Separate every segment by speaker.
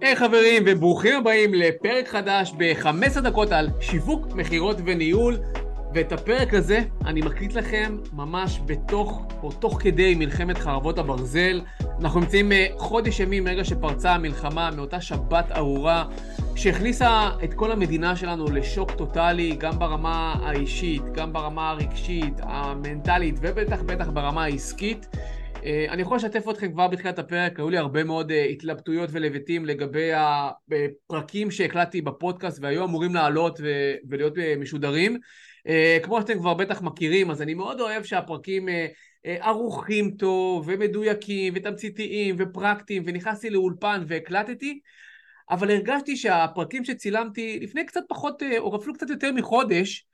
Speaker 1: היי hey, חברים, וברוכים הבאים לפרק חדש ב-15 דקות על שיווק, מכירות וניהול. ואת הפרק הזה אני מקליט לכם ממש בתוך, או תוך כדי מלחמת חרבות הברזל. אנחנו נמצאים אה, חודש ימים מרגע שפרצה המלחמה, מאותה שבת ארורה, שהכניסה את כל המדינה שלנו לשוק טוטאלי, גם ברמה האישית, גם ברמה הרגשית, המנטלית, ובטח בטח ברמה העסקית. אה, אני יכול לשתף אתכם כבר בתחילת הפרק, היו לי הרבה מאוד אה, התלבטויות ולבטים לגבי הפרקים שהקלטתי בפודקאסט והיו אמורים לעלות ולהיות משודרים. אה, כמו שאתם כבר בטח מכירים, אז אני מאוד אוהב שהפרקים אה, אה, ערוכים טוב, ומדויקים, ותמציתיים, ופרקטיים, ונכנסתי לאולפן והקלטתי, אבל הרגשתי שהפרקים שצילמתי לפני קצת פחות, או אפילו קצת יותר מחודש,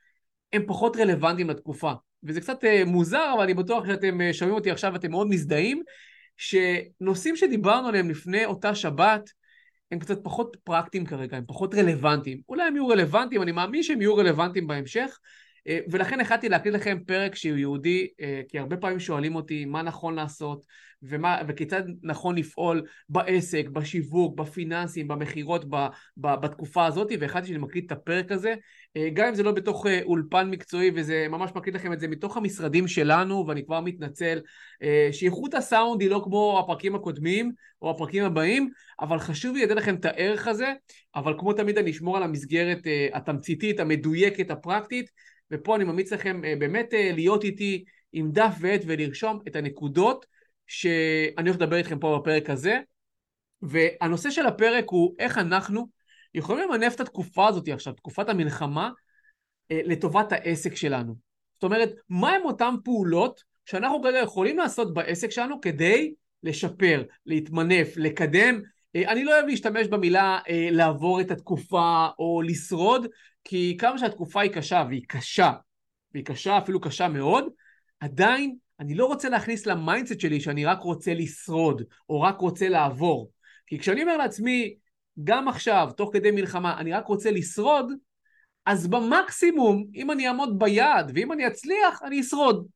Speaker 1: הם פחות רלוונטיים לתקופה. וזה קצת מוזר, אבל אני בטוח שאתם שומעים אותי עכשיו ואתם מאוד מזדהים, שנושאים שדיברנו עליהם לפני אותה שבת, הם קצת פחות פרקטיים כרגע, הם פחות רלוונטיים. אולי הם יהיו רלוונטיים, אני מאמין שהם יהיו רלוונטיים בהמשך, אה, ולכן החלטתי להקליט לכם פרק שהוא יהודי, אה, כי הרבה פעמים שואלים אותי מה נכון לעשות ומה, וכיצד נכון לפעול בעסק, בשיווק, בפיננסים, במכירות בתקופה הזאת, והחלטתי שאני מקליט את הפרק הזה, אה, גם אם זה לא בתוך אולפן מקצועי, וזה ממש מקליט לכם את זה מתוך המשרדים שלנו, ואני כבר מתנצל שאיכות הסאונד היא לא כמו הפרקים הקודמים או הפרקים הבאים, אבל חשוב לי לתת לכם את הערך הזה, אבל כמו תמיד אני אשמור על המסגרת התמציתית, המדויקת, הפרקטית, ופה אני ממליץ לכם אה, באמת אה, להיות איתי עם דף ועט ולרשום את הנקודות שאני הולך לדבר איתכם פה בפרק הזה. והנושא של הפרק הוא איך אנחנו יכולים למנף את התקופה הזאת עכשיו, תקופת המלחמה, אה, לטובת העסק שלנו. זאת אומרת, מהם אותן פעולות שאנחנו כרגע יכולים לעשות בעסק שלנו כדי לשפר, להתמנף, לקדם. אני לא אוהב להשתמש במילה לעבור את התקופה או לשרוד, כי כמה שהתקופה היא קשה, והיא קשה, והיא קשה, אפילו קשה מאוד, עדיין אני לא רוצה להכניס ל mindset שלי שאני רק רוצה לשרוד, או רק רוצה לעבור. כי כשאני אומר לעצמי, גם עכשיו, תוך כדי מלחמה, אני רק רוצה לשרוד, אז במקסימום, אם אני אעמוד ביעד, ואם אני אצליח, אני אשרוד.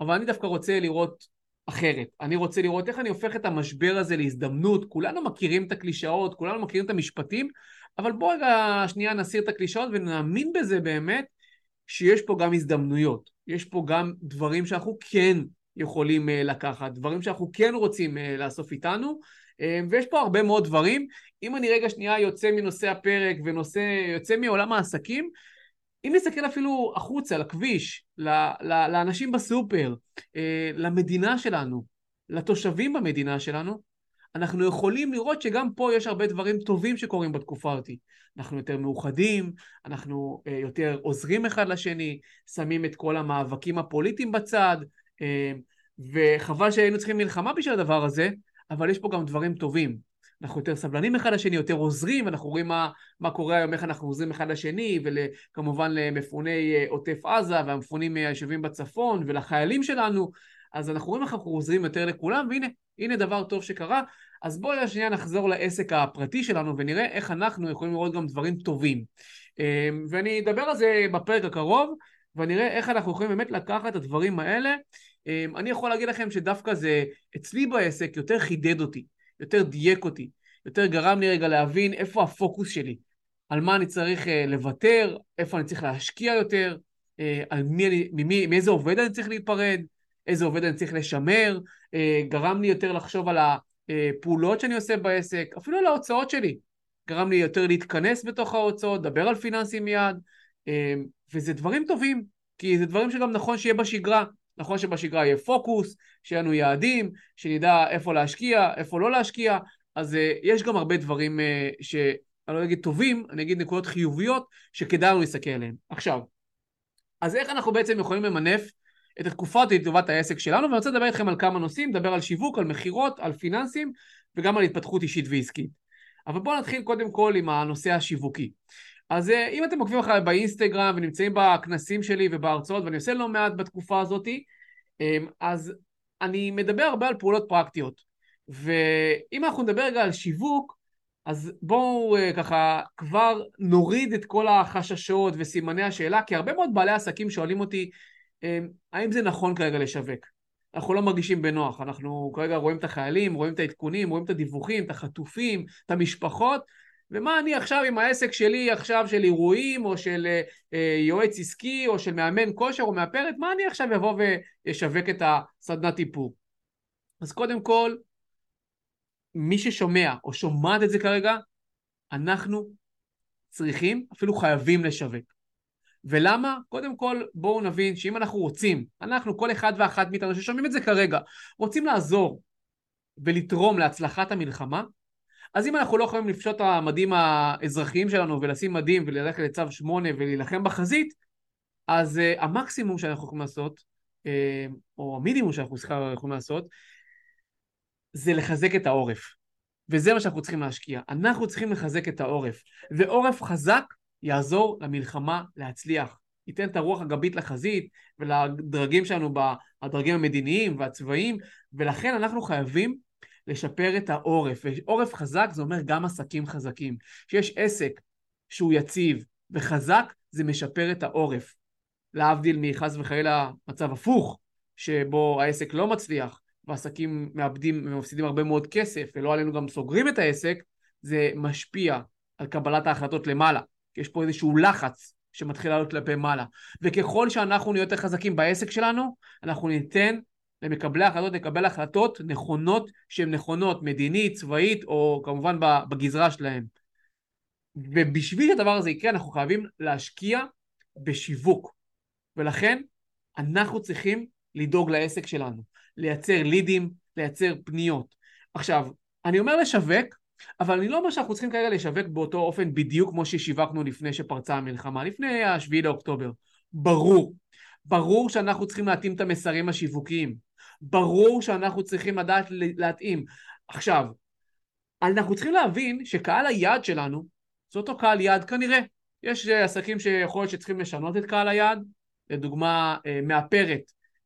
Speaker 1: אבל אני דווקא רוצה לראות אחרת. אני רוצה לראות איך אני הופך את המשבר הזה להזדמנות. כולנו מכירים את הקלישאות, כולנו מכירים את המשפטים, אבל בואו רגע שנייה נסיר את הקלישאות ונאמין בזה באמת שיש פה גם הזדמנויות. יש פה גם דברים שאנחנו כן יכולים uh, לקחת, דברים שאנחנו כן רוצים uh, לאסוף איתנו, uh, ויש פה הרבה מאוד דברים. אם אני רגע שנייה יוצא מנושא הפרק ויוצא מעולם העסקים, אם נסתכל אפילו החוצה, לכביש, לאנשים בסופר, למדינה שלנו, לתושבים במדינה שלנו, אנחנו יכולים לראות שגם פה יש הרבה דברים טובים שקורים בתקופה הזאת. אנחנו יותר מאוחדים, אנחנו uh, יותר עוזרים אחד לשני, שמים את כל המאבקים הפוליטיים בצד, uh, וחבל שהיינו צריכים מלחמה בשביל הדבר הזה, אבל יש פה גם דברים טובים. אנחנו יותר סבלנים אחד לשני, יותר עוזרים, אנחנו רואים מה, מה קורה היום, איך אנחנו עוזרים אחד לשני, וכמובן למפוני אה, עוטף עזה והמפונים הישובים בצפון ולחיילים שלנו, אז אנחנו רואים איך אנחנו עוזרים יותר לכולם, והנה, הנה דבר טוב שקרה. אז בואו שנייה נחזור לעסק הפרטי שלנו ונראה איך אנחנו יכולים לראות גם דברים טובים. אמ, ואני אדבר על זה בפרק הקרוב, ונראה איך אנחנו יכולים באמת לקחת את הדברים האלה. אני יכול להגיד לכם שדווקא זה אצלי בעסק יותר חידד אותי, יותר דייק אותי, יותר גרם לי רגע להבין איפה הפוקוס שלי, על מה אני צריך אה, לוותר, איפה אני צריך להשקיע יותר, אה, על מי אני, ממי, מאיזה עובד אני צריך להיפרד, איזה עובד אני צריך לשמר, אה, גרם לי יותר לחשוב על הפעולות שאני עושה בעסק, אפילו על ההוצאות שלי. גרם לי יותר להתכנס בתוך ההוצאות, לדבר על פיננסים מיד, אה, וזה דברים טובים, כי זה דברים שגם נכון שיהיה בשגרה. נכון שבשגרה יהיה פוקוס, שיהיה לנו יעדים, שנדע איפה להשקיע, איפה לא להשקיע, אז uh, יש גם הרבה דברים uh, ש... אני לא אגיד טובים, אני אגיד נקודות חיוביות שכדאי לנו להסתכל עליהן. עכשיו, אז איך אנחנו בעצם יכולים למנף את התקופה הזאת לטובת העסק שלנו, ואני רוצה לדבר איתכם על כמה נושאים, לדבר על שיווק, על מכירות, על פיננסים, וגם על התפתחות אישית ועסקית. אבל בואו נתחיל קודם כל עם הנושא השיווקי. אז אה, אם אתם עוקבים אחריי באינסטגרם ונמצאים בכנסים שלי ובהרצאות, ואני עושה לא מעט בתקופה הזאת, אמ, אז אני מדבר הרבה על פעולות פרקטיות. ואם אנחנו נדבר רגע על שיווק, אז בואו אה, ככה כבר נוריד את כל החששות וסימני השאלה, כי הרבה מאוד בעלי עסקים שואלים אותי, אמ, האם זה נכון כרגע לשווק? אנחנו לא מרגישים בנוח. אנחנו כרגע רואים את החיילים, רואים את העדכונים, רואים את הדיווחים, את החטופים, את המשפחות, ומה אני עכשיו עם העסק שלי עכשיו של אירועים, או של אה, אה יועץ עסקי, או של מאמן כושר, או מאפרת, מה אני עכשיו אבוא ואשווק את הסדנת איפור? אז קודם כל, מי ששומע או שומעת את זה כרגע, אנחנו צריכים, אפילו חייבים לשווק. ולמה? קודם כל בואו נבין שאם אנחנו רוצים, אנחנו כל אחד ואחת מאיתנו ששומעים את זה כרגע, רוצים לעזור ולתרום להצלחת המלחמה, אז אם אנחנו לא יכולים לפשוט את המדים האזרחיים שלנו ולשים מדים וללכת לצו 8 ולהילחם בחזית, אז uh, המקסימום שאנחנו יכולים לעשות, uh, או המינימום שאנחנו יכולים לעשות, זה לחזק את העורף. וזה מה שאנחנו צריכים להשקיע. אנחנו צריכים לחזק את העורף. ועורף חזק יעזור למלחמה להצליח. ייתן את הרוח הגבית לחזית ולדרגים שלנו, הדרגים המדיניים והצבאיים, ולכן אנחנו חייבים לשפר את העורף. ועורף חזק זה אומר גם עסקים חזקים. כשיש עסק שהוא יציב וחזק, זה משפר את העורף. להבדיל מחס וחלילה מצב הפוך, שבו העסק לא מצליח ועסקים מאבדים ומפסידים הרבה מאוד כסף ולא עלינו גם סוגרים את העסק, זה משפיע על קבלת ההחלטות למעלה. יש פה איזשהו לחץ שמתחיל לעלות כלפי מעלה. וככל שאנחנו נהיה יותר חזקים בעסק שלנו, אנחנו ניתן למקבלי ההחלטות לקבל החלטות נכונות שהן נכונות, מדינית, צבאית, או כמובן בגזרה שלהם. ובשביל שהדבר הזה יקרה, אנחנו חייבים להשקיע בשיווק. ולכן, אנחנו צריכים לדאוג לעסק שלנו, לייצר לידים, לייצר פניות. עכשיו, אני אומר לשווק, אבל אני לא אומר שאנחנו צריכים כרגע לשווק באותו אופן בדיוק כמו ששיווקנו לפני שפרצה המלחמה, לפני השביעי לאוקטובר. ברור. ברור שאנחנו צריכים להתאים את המסרים השיווקיים. ברור שאנחנו צריכים לדעת להתאים. עכשיו, אנחנו צריכים להבין שקהל היעד שלנו זה אותו קהל יעד כנראה. יש עסקים שיכול להיות שצריכים לשנות את קהל היעד, לדוגמה אה, מאפרת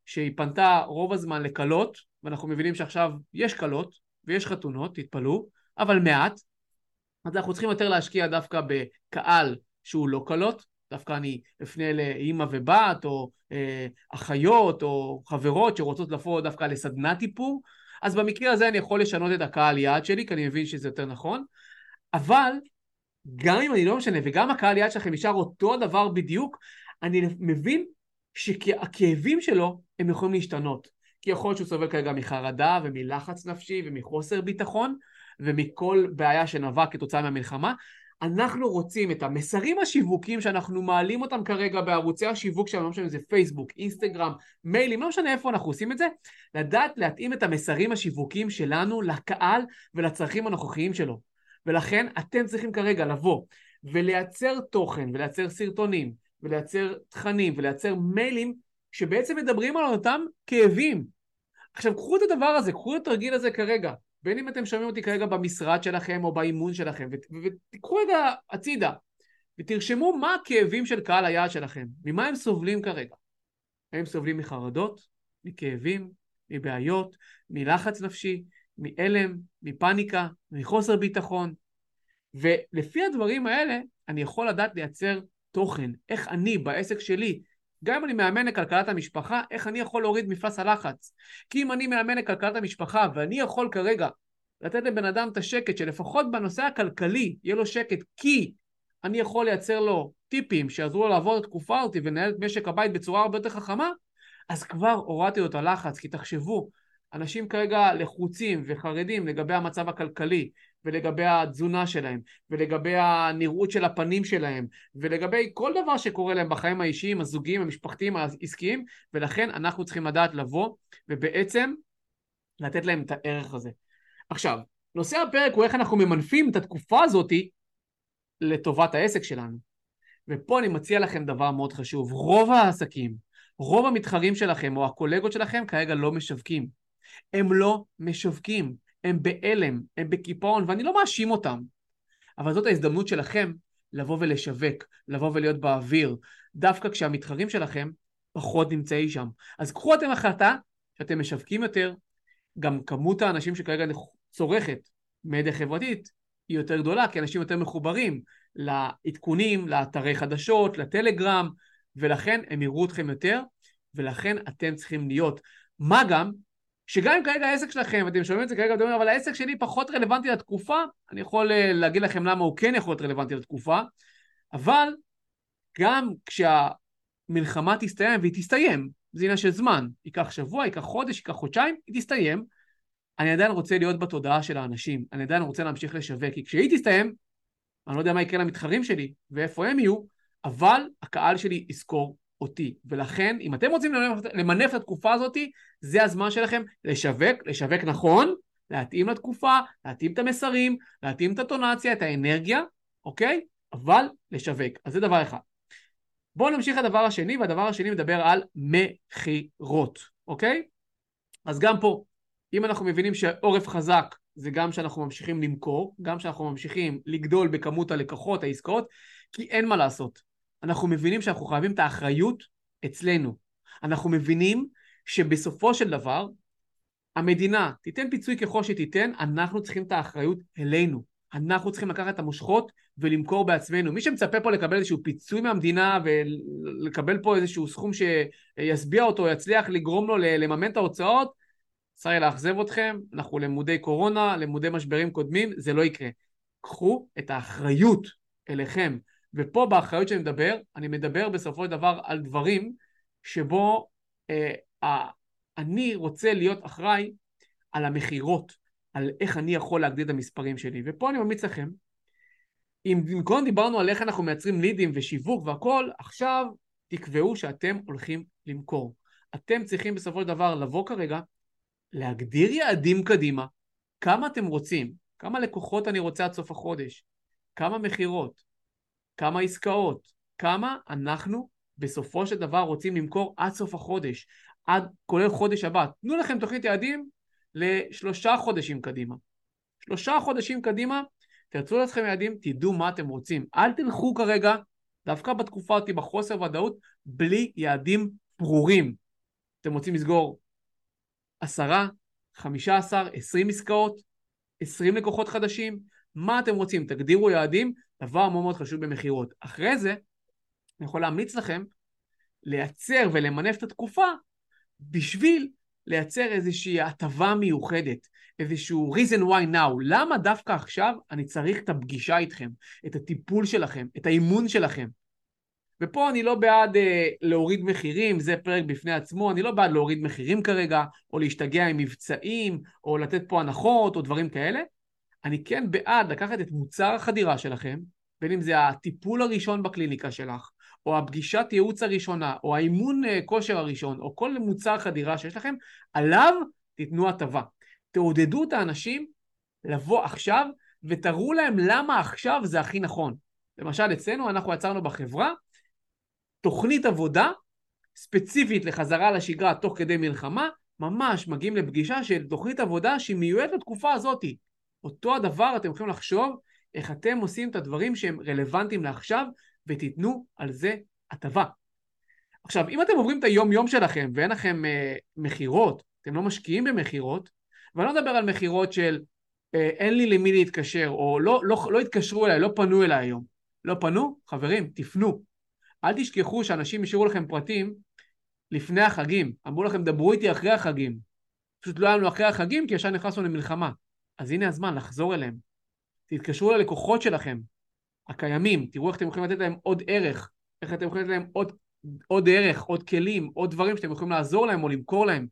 Speaker 1: שהיא פנתה רוב הזמן לקלות, ואנחנו מבינים שעכשיו יש קלות ויש חתונות, תתפלאו, אבל מעט, אז אנחנו צריכים יותר להשקיע דווקא בקהל שהוא לא קלות, דווקא אני אפנה לאימא ובת, או אה, אחיות, או חברות שרוצות לבוא דווקא לסדנת איפור, אז במקרה הזה אני יכול לשנות את הקהל יעד שלי, כי אני מבין שזה יותר נכון, אבל גם אם אני לא משנה, וגם הקהל יעד שלכם נשאר אותו הדבר בדיוק, אני מבין שהכאבים שלו הם יכולים להשתנות. כי יכול להיות שהוא סובל כרגע מחרדה ומלחץ נפשי ומחוסר ביטחון, ומכל בעיה שנבע כתוצאה מהמלחמה. אנחנו רוצים את המסרים השיווקיים שאנחנו מעלים אותם כרגע בערוצי השיווק שלנו, לא משנה אם זה פייסבוק, אינסטגרם, מיילים, לא משנה איפה אנחנו עושים את זה, לדעת להתאים את המסרים השיווקיים שלנו לקהל ולצרכים הנוכחיים שלו. ולכן אתם צריכים כרגע לבוא ולייצר תוכן ולייצר סרטונים ולייצר תכנים ולייצר מיילים שבעצם מדברים על אותם כאבים. עכשיו קחו את הדבר הזה, קחו את התרגיל הזה כרגע. בין אם אתם שומעים אותי כרגע במשרד שלכם או באימון שלכם, ותיקחו רגע הצידה, ותרשמו מה הכאבים של קהל היעד שלכם, ממה הם סובלים כרגע. הם סובלים מחרדות, מכאבים, מבעיות, מלחץ נפשי, מהלם, מפניקה, מחוסר ביטחון. ולפי הדברים האלה, אני יכול לדעת לייצר תוכן, איך אני בעסק שלי גם אם אני מאמן לכלכלת המשפחה, איך אני יכול להוריד מפלס הלחץ? כי אם אני מאמן לכלכלת המשפחה ואני יכול כרגע לתת לבן אדם את השקט שלפחות בנושא הכלכלי יהיה לו שקט כי אני יכול לייצר לו טיפים שיעזרו לו לעבור את התקופה אותי ולנהל את משק הבית בצורה הרבה יותר חכמה, אז כבר הורדתי לו את הלחץ, כי תחשבו, אנשים כרגע לחוצים וחרדים לגבי המצב הכלכלי, ולגבי התזונה שלהם, ולגבי הנראות של הפנים שלהם, ולגבי כל דבר שקורה להם בחיים האישיים, הזוגיים, המשפחתיים, העסקיים, ולכן אנחנו צריכים לדעת לבוא ובעצם לתת להם את הערך הזה. עכשיו, נושא הפרק הוא איך אנחנו ממנפים את התקופה הזאת לטובת העסק שלנו. ופה אני מציע לכם דבר מאוד חשוב, רוב העסקים, רוב המתחרים שלכם או הקולגות שלכם כרגע לא משווקים. הם לא משווקים. הם בהלם, הם בקיפאון, ואני לא מאשים אותם. אבל זאת ההזדמנות שלכם לבוא ולשווק, לבוא ולהיות באוויר, דווקא כשהמתחרים שלכם פחות נמצאים שם. אז קחו אתם החלטה שאתם משווקים יותר, גם כמות האנשים שכרגע צורכת מדיה חברתית היא יותר גדולה, כי אנשים יותר מחוברים לעדכונים, לאתרי חדשות, לטלגרם, ולכן הם יראו אתכם יותר, ולכן אתם צריכים להיות מה גם שגם אם כרגע העסק שלכם, אתם שומעים את זה כרגע, אתם אומרים, אבל העסק שלי פחות רלוונטי לתקופה, אני יכול אה, להגיד לכם למה הוא כן יכול להיות רלוונטי לתקופה, אבל גם כשהמלחמה תסתיים, והיא תסתיים, זה עניין של זמן, ייקח שבוע, ייקח חודש, ייקח חודשיים, היא תסתיים, אני עדיין רוצה להיות בתודעה של האנשים, אני עדיין רוצה להמשיך לשווק, כי כשהיא תסתיים, אני לא יודע מה יקרה למתחרים שלי ואיפה הם יהיו, אבל הקהל שלי יזכור אותי. ולכן, אם אתם רוצים למנף, למנף את התקופה הזאת, זה הזמן שלכם לשווק, לשווק נכון, להתאים לתקופה, להתאים את המסרים, להתאים את הטונציה, את האנרגיה, אוקיי? אבל לשווק. אז זה דבר אחד. בואו נמשיך לדבר השני, והדבר השני מדבר על מכירות, אוקיי? אז גם פה, אם אנחנו מבינים שעורף חזק זה גם שאנחנו ממשיכים למכור, גם שאנחנו ממשיכים לגדול בכמות הלקוחות, העסקאות, כי אין מה לעשות. אנחנו מבינים שאנחנו חייבים את האחריות אצלנו. אנחנו מבינים שבסופו של דבר, המדינה תיתן פיצוי ככל שתיתן, אנחנו צריכים את האחריות אלינו. אנחנו צריכים לקחת את המושכות ולמכור בעצמנו. מי שמצפה פה לקבל איזשהו פיצוי מהמדינה ולקבל פה איזשהו סכום שישביע אותו, יצליח לגרום לו לממן את ההוצאות, צר לי לאכזב אתכם, אנחנו למודי קורונה, למודי משברים קודמים, זה לא יקרה. קחו את האחריות אליכם. ופה באחריות שאני מדבר, אני מדבר בסופו של דבר על דברים שבו אה, אני רוצה להיות אחראי על המכירות, על איך אני יכול להגדיל את המספרים שלי. ופה אני ממליץ לכם, אם קודם דיברנו על איך אנחנו מייצרים לידים ושיווק והכל, עכשיו תקבעו שאתם הולכים למכור. אתם צריכים בסופו של דבר לבוא כרגע, להגדיר יעדים קדימה, כמה אתם רוצים, כמה לקוחות אני רוצה עד סוף החודש, כמה מכירות, כמה עסקאות, כמה אנחנו בסופו של דבר רוצים למכור עד סוף החודש, עד כולל חודש הבא. תנו לכם תוכנית יעדים לשלושה חודשים קדימה. שלושה חודשים קדימה, תרצו לעצמכם יעדים, תדעו מה אתם רוצים. אל תלכו כרגע, דווקא בתקופה אותי בחוסר ודאות, בלי יעדים ברורים. אתם רוצים לסגור עשרה, חמישה עשר, עשרים עסקאות, עשרים לקוחות חדשים, מה אתם רוצים? תגדירו יעדים, דבר מאוד מאוד חשוב במכירות. אחרי זה, אני יכול להמליץ לכם לייצר ולמנף את התקופה בשביל לייצר איזושהי הטבה מיוחדת, איזשהו reason why now. למה דווקא עכשיו אני צריך את הפגישה איתכם, את הטיפול שלכם, את האימון שלכם? ופה אני לא בעד אה, להוריד מחירים, זה פרק בפני עצמו, אני לא בעד להוריד מחירים כרגע, או להשתגע עם מבצעים, או לתת פה הנחות, או דברים כאלה. אני כן בעד לקחת את מוצר החדירה שלכם, בין אם זה הטיפול הראשון בקליניקה שלך, או הפגישת ייעוץ הראשונה, או האימון אה, כושר הראשון, או כל מוצר חדירה שיש לכם, עליו תיתנו הטבה. תעודדו את האנשים לבוא עכשיו, ותראו להם למה עכשיו זה הכי נכון. למשל, אצלנו אנחנו יצרנו בחברה תוכנית עבודה ספציפית לחזרה לשגרה תוך כדי מלחמה, ממש מגיעים לפגישה של תוכנית עבודה שהיא מיועדת לתקופה הזאת. אותו הדבר אתם יכולים לחשוב איך אתם עושים את הדברים שהם רלוונטיים לעכשיו ותיתנו על זה הטבה. עכשיו, אם אתם עוברים את היום-יום שלכם ואין לכם אה, מכירות, אתם לא משקיעים במכירות, ואני לא מדבר על מכירות של אה, אין לי למי להתקשר, או לא, לא, לא התקשרו אליי, לא פנו אליי היום. לא פנו? חברים, תפנו. אל תשכחו שאנשים השאירו לכם פרטים לפני החגים. אמרו לכם, דברו איתי אחרי החגים. פשוט לא היה לנו אחרי החגים, כי ישר נכנסנו למלחמה. אז הנה הזמן לחזור אליהם. תתקשרו ללקוחות שלכם, הקיימים, תראו איך אתם יכולים לתת להם עוד ערך, איך אתם יכולים לתת להם עוד, עוד ערך, עוד כלים, עוד דברים שאתם יכולים לעזור להם או למכור להם.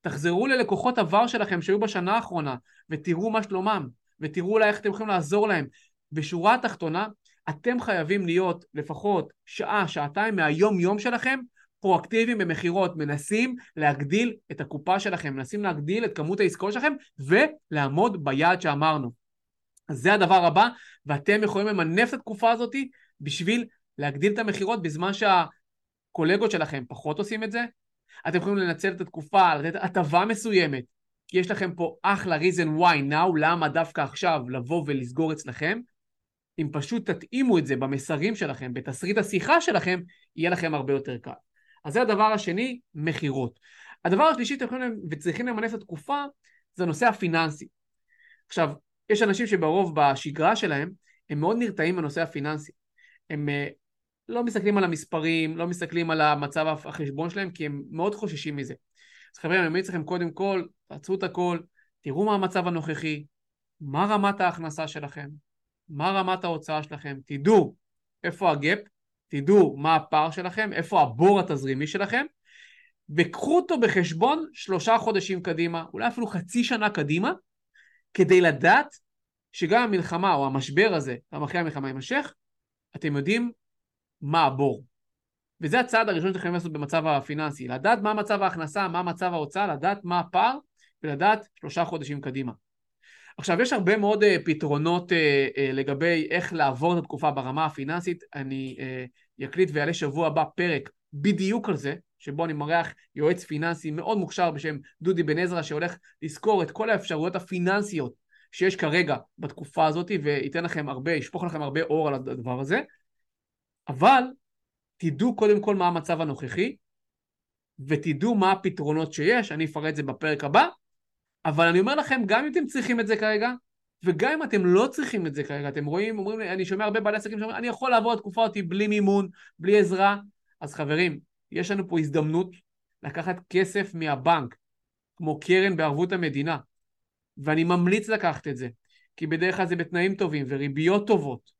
Speaker 1: תחזרו ללקוחות עבר שלכם שהיו בשנה האחרונה, ותראו מה שלומם, ותראו אולי איך אתם יכולים לעזור להם. בשורה התחתונה, אתם חייבים להיות לפחות שעה, שעתיים מהיום-יום שלכם פרואקטיביים במכירות, מנסים להגדיל את הקופה שלכם, מנסים להגדיל את כמות העסקאות שלכם ולעמוד ביעד שאמרנו. אז זה הדבר הבא, ואתם יכולים למנף את התקופה הזאת בשביל להגדיל את המכירות בזמן שהקולגות שלכם פחות עושים את זה. אתם יכולים לנצל את התקופה, לתת הטבה מסוימת, כי יש לכם פה אחלה reason why now, למה דווקא עכשיו לבוא ולסגור אצלכם. אם פשוט תתאימו את זה במסרים שלכם, בתסריט השיחה שלכם, יהיה לכם הרבה יותר קל. אז זה הדבר השני, מכירות. הדבר השלישי שאתם יכולים וצריכים למנף את התקופה, זה הנושא הפיננסי. עכשיו, יש אנשים שברוב בשגרה שלהם, הם מאוד נרתעים בנושא הפיננסי. הם uh, לא מסתכלים על המספרים, לא מסתכלים על המצב החשבון שלהם, כי הם מאוד חוששים מזה. אז חברים, אני ממליץ לכם קודם כל, תעצרו את הכל, תראו מה המצב הנוכחי, מה רמת ההכנסה שלכם, מה רמת ההוצאה שלכם, תדעו איפה הגאפ, תדעו מה הפער שלכם, איפה הבור התזרימי שלכם, וקחו אותו בחשבון שלושה חודשים קדימה, אולי אפילו חצי שנה קדימה, כדי לדעת שגם המלחמה או המשבר הזה, גם אחרי המלחמה יימשך, אתם יודעים מה הבור. וזה הצעד הראשון שאתם לעשות במצב הפיננסי, לדעת מה מצב ההכנסה, מה מצב ההוצאה, לדעת מה הפער ולדעת שלושה חודשים קדימה. עכשיו, יש הרבה מאוד אה, פתרונות אה, אה, לגבי איך לעבור את התקופה ברמה הפיננסית. אני אקליט ויעלה שבוע הבא פרק בדיוק על זה, שבו אני מארח יועץ פיננסי מאוד מוכשר בשם דודי בן עזרא, שהולך לזכור את כל האפשרויות הפיננסיות שיש כרגע בתקופה הזאת, וייתן לכם הרבה, ישפוך לכם הרבה אור על הדבר הזה. אבל תדעו קודם כל מה המצב הנוכחי, ותדעו מה הפתרונות שיש, אני אפרט את זה בפרק הבא, אבל אני אומר לכם, גם אם אתם צריכים את זה כרגע, וגם אם אתם לא צריכים את זה כרגע, אתם רואים, אומרים, אני שומע הרבה בעלי עסקים שאומרים, אני יכול לעבור התקופה אותי בלי מימון, בלי עזרה, אז חברים, יש לנו פה הזדמנות לקחת כסף מהבנק, כמו קרן בערבות המדינה, ואני ממליץ לקחת את זה, כי בדרך כלל זה בתנאים טובים וריביות טובות,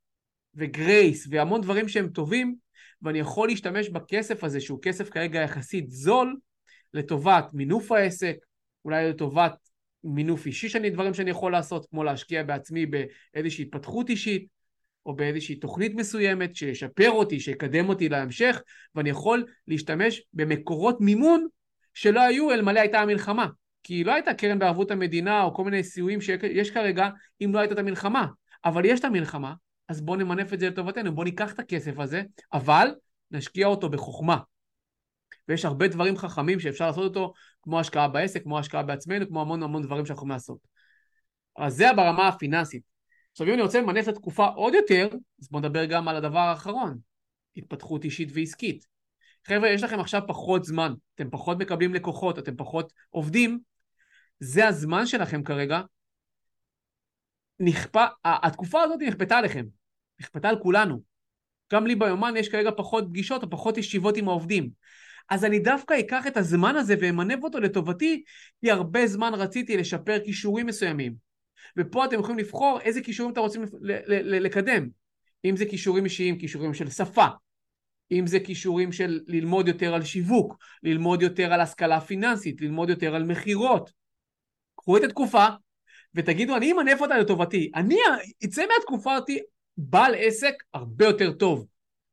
Speaker 1: וגרייס, והמון דברים שהם טובים, ואני יכול להשתמש בכסף הזה, שהוא כסף כרגע יחסית זול, לטובת מינוף העסק, אולי לטובת מינוף אישי שאני, דברים שאני יכול לעשות, כמו להשקיע בעצמי באיזושהי התפתחות אישית, או באיזושהי תוכנית מסוימת שישפר אותי, שיקדם אותי להמשך, ואני יכול להשתמש במקורות מימון שלא היו אלמלא הייתה המלחמה. כי לא הייתה קרן בערבות המדינה או כל מיני סיועים שיש כרגע אם לא הייתה את המלחמה. אבל יש את המלחמה, אז בואו נמנף את זה לטובתנו, בואו ניקח את הכסף הזה, אבל נשקיע אותו בחוכמה. ויש הרבה דברים חכמים שאפשר לעשות אותו, כמו השקעה בעסק, כמו השקעה בעצמנו, כמו המון המון דברים שאנחנו יכולים לעשות. אז זה ברמה הפיננסית. עכשיו אם אני רוצה למנף את התקופה עוד יותר, אז בואו נדבר גם על הדבר האחרון, התפתחות אישית ועסקית. חבר'ה, יש לכם עכשיו פחות זמן, אתם פחות מקבלים לקוחות, אתם פחות עובדים, זה הזמן שלכם כרגע. נכפה, התקופה הזאת נכפתה עליכם, נכפתה על כולנו. גם לי ביומן יש כרגע פחות פגישות או פחות ישיבות עם העובדים. אז אני דווקא אקח את הזמן הזה ואמנב אותו לטובתי, כי הרבה זמן רציתי לשפר כישורים מסוימים. ופה אתם יכולים לבחור איזה כישורים אתם רוצים לקדם. אם זה כישורים אישיים, כישורים של שפה, אם זה כישורים של ללמוד יותר על שיווק, ללמוד יותר על השכלה פיננסית, ללמוד יותר על מכירות. קחו את התקופה ותגידו, אני אמנף אותה לטובתי. אני אצא מהתקופה אותי בעל עסק הרבה יותר טוב.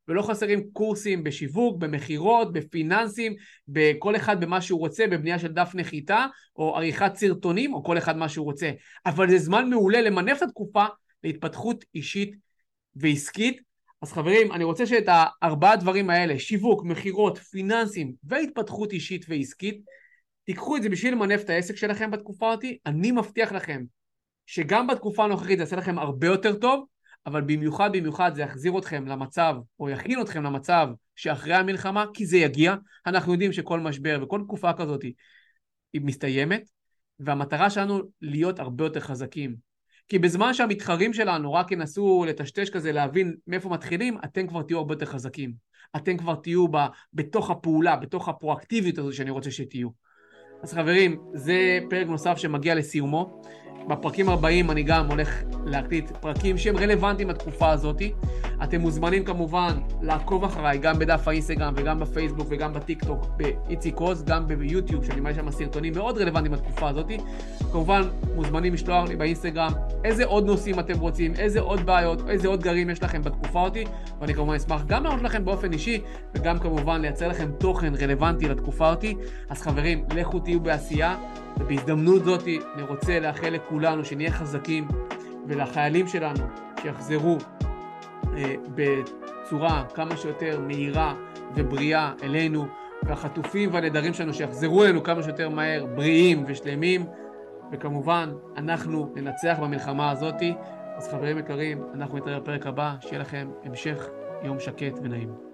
Speaker 1: ולא חסרים קורסים בשיווק, במכירות, בפיננסים, בכל אחד במה שהוא רוצה, בבנייה של דף נחיתה, או עריכת סרטונים, או כל אחד מה שהוא רוצה. אבל זה זמן מעולה למנף את התקופה להתפתחות אישית ועסקית. אז חברים, אני רוצה שאת הארבעה דברים האלה, שיווק, מכירות, פיננסים והתפתחות אישית ועסקית, תיקחו את זה בשביל למנף את העסק שלכם בתקופה הזאת, אני מבטיח לכם שגם בתקופה הנוכחית זה יעשה לכם הרבה יותר טוב, אבל במיוחד במיוחד זה יחזיר אתכם למצב, או יכין אתכם למצב שאחרי המלחמה, כי זה יגיע. אנחנו יודעים שכל משבר וכל תקופה כזאת היא מסתיימת, והמטרה שלנו להיות הרבה יותר חזקים. כי בזמן שהמתחרים שלנו רק ינסו לטשטש כזה, להבין מאיפה מתחילים, אתם כבר תהיו הרבה יותר חזקים. אתם כבר תהיו ב, בתוך הפעולה, בתוך הפרואקטיביות הזו שאני רוצה שתהיו. אז חברים, זה פרק נוסף שמגיע לסיומו. בפרקים הבאים אני גם הולך להקליט פרקים שהם רלוונטיים לתקופה הזאת. אתם מוזמנים כמובן לעקוב אחריי גם בדף האינסטגרם וגם בפייסבוק וגם בטיק טוק באיציק עוז, גם ביוטיוב שאני מעלה שם סרטונים מאוד רלוונטיים לתקופה הזאת. כמובן מוזמנים לשלוח לי באינסטגרם איזה עוד נושאים אתם רוצים, איזה עוד בעיות, איזה עוד גרים יש לכם בתקופה הזאת, ואני כמובן אשמח גם לענות לכם באופן אישי וגם כמובן לייצר לכם תוכן רלוונטי לתקופה הזאת. אז חברים, לכו תהיו בעשייה. ובהזדמנות זאת אני רוצה לאחל לכולנו שנהיה חזקים ולחיילים שלנו שיחזרו אה, בצורה כמה שיותר מהירה ובריאה אלינו. והחטופים והנדרים שלנו שיחזרו אלינו כמה שיותר מהר בריאים ושלמים. וכמובן אנחנו ננצח במלחמה הזאתי אז חברים יקרים אנחנו נתראה בפרק הבא. שיהיה לכם המשך יום שקט ונעים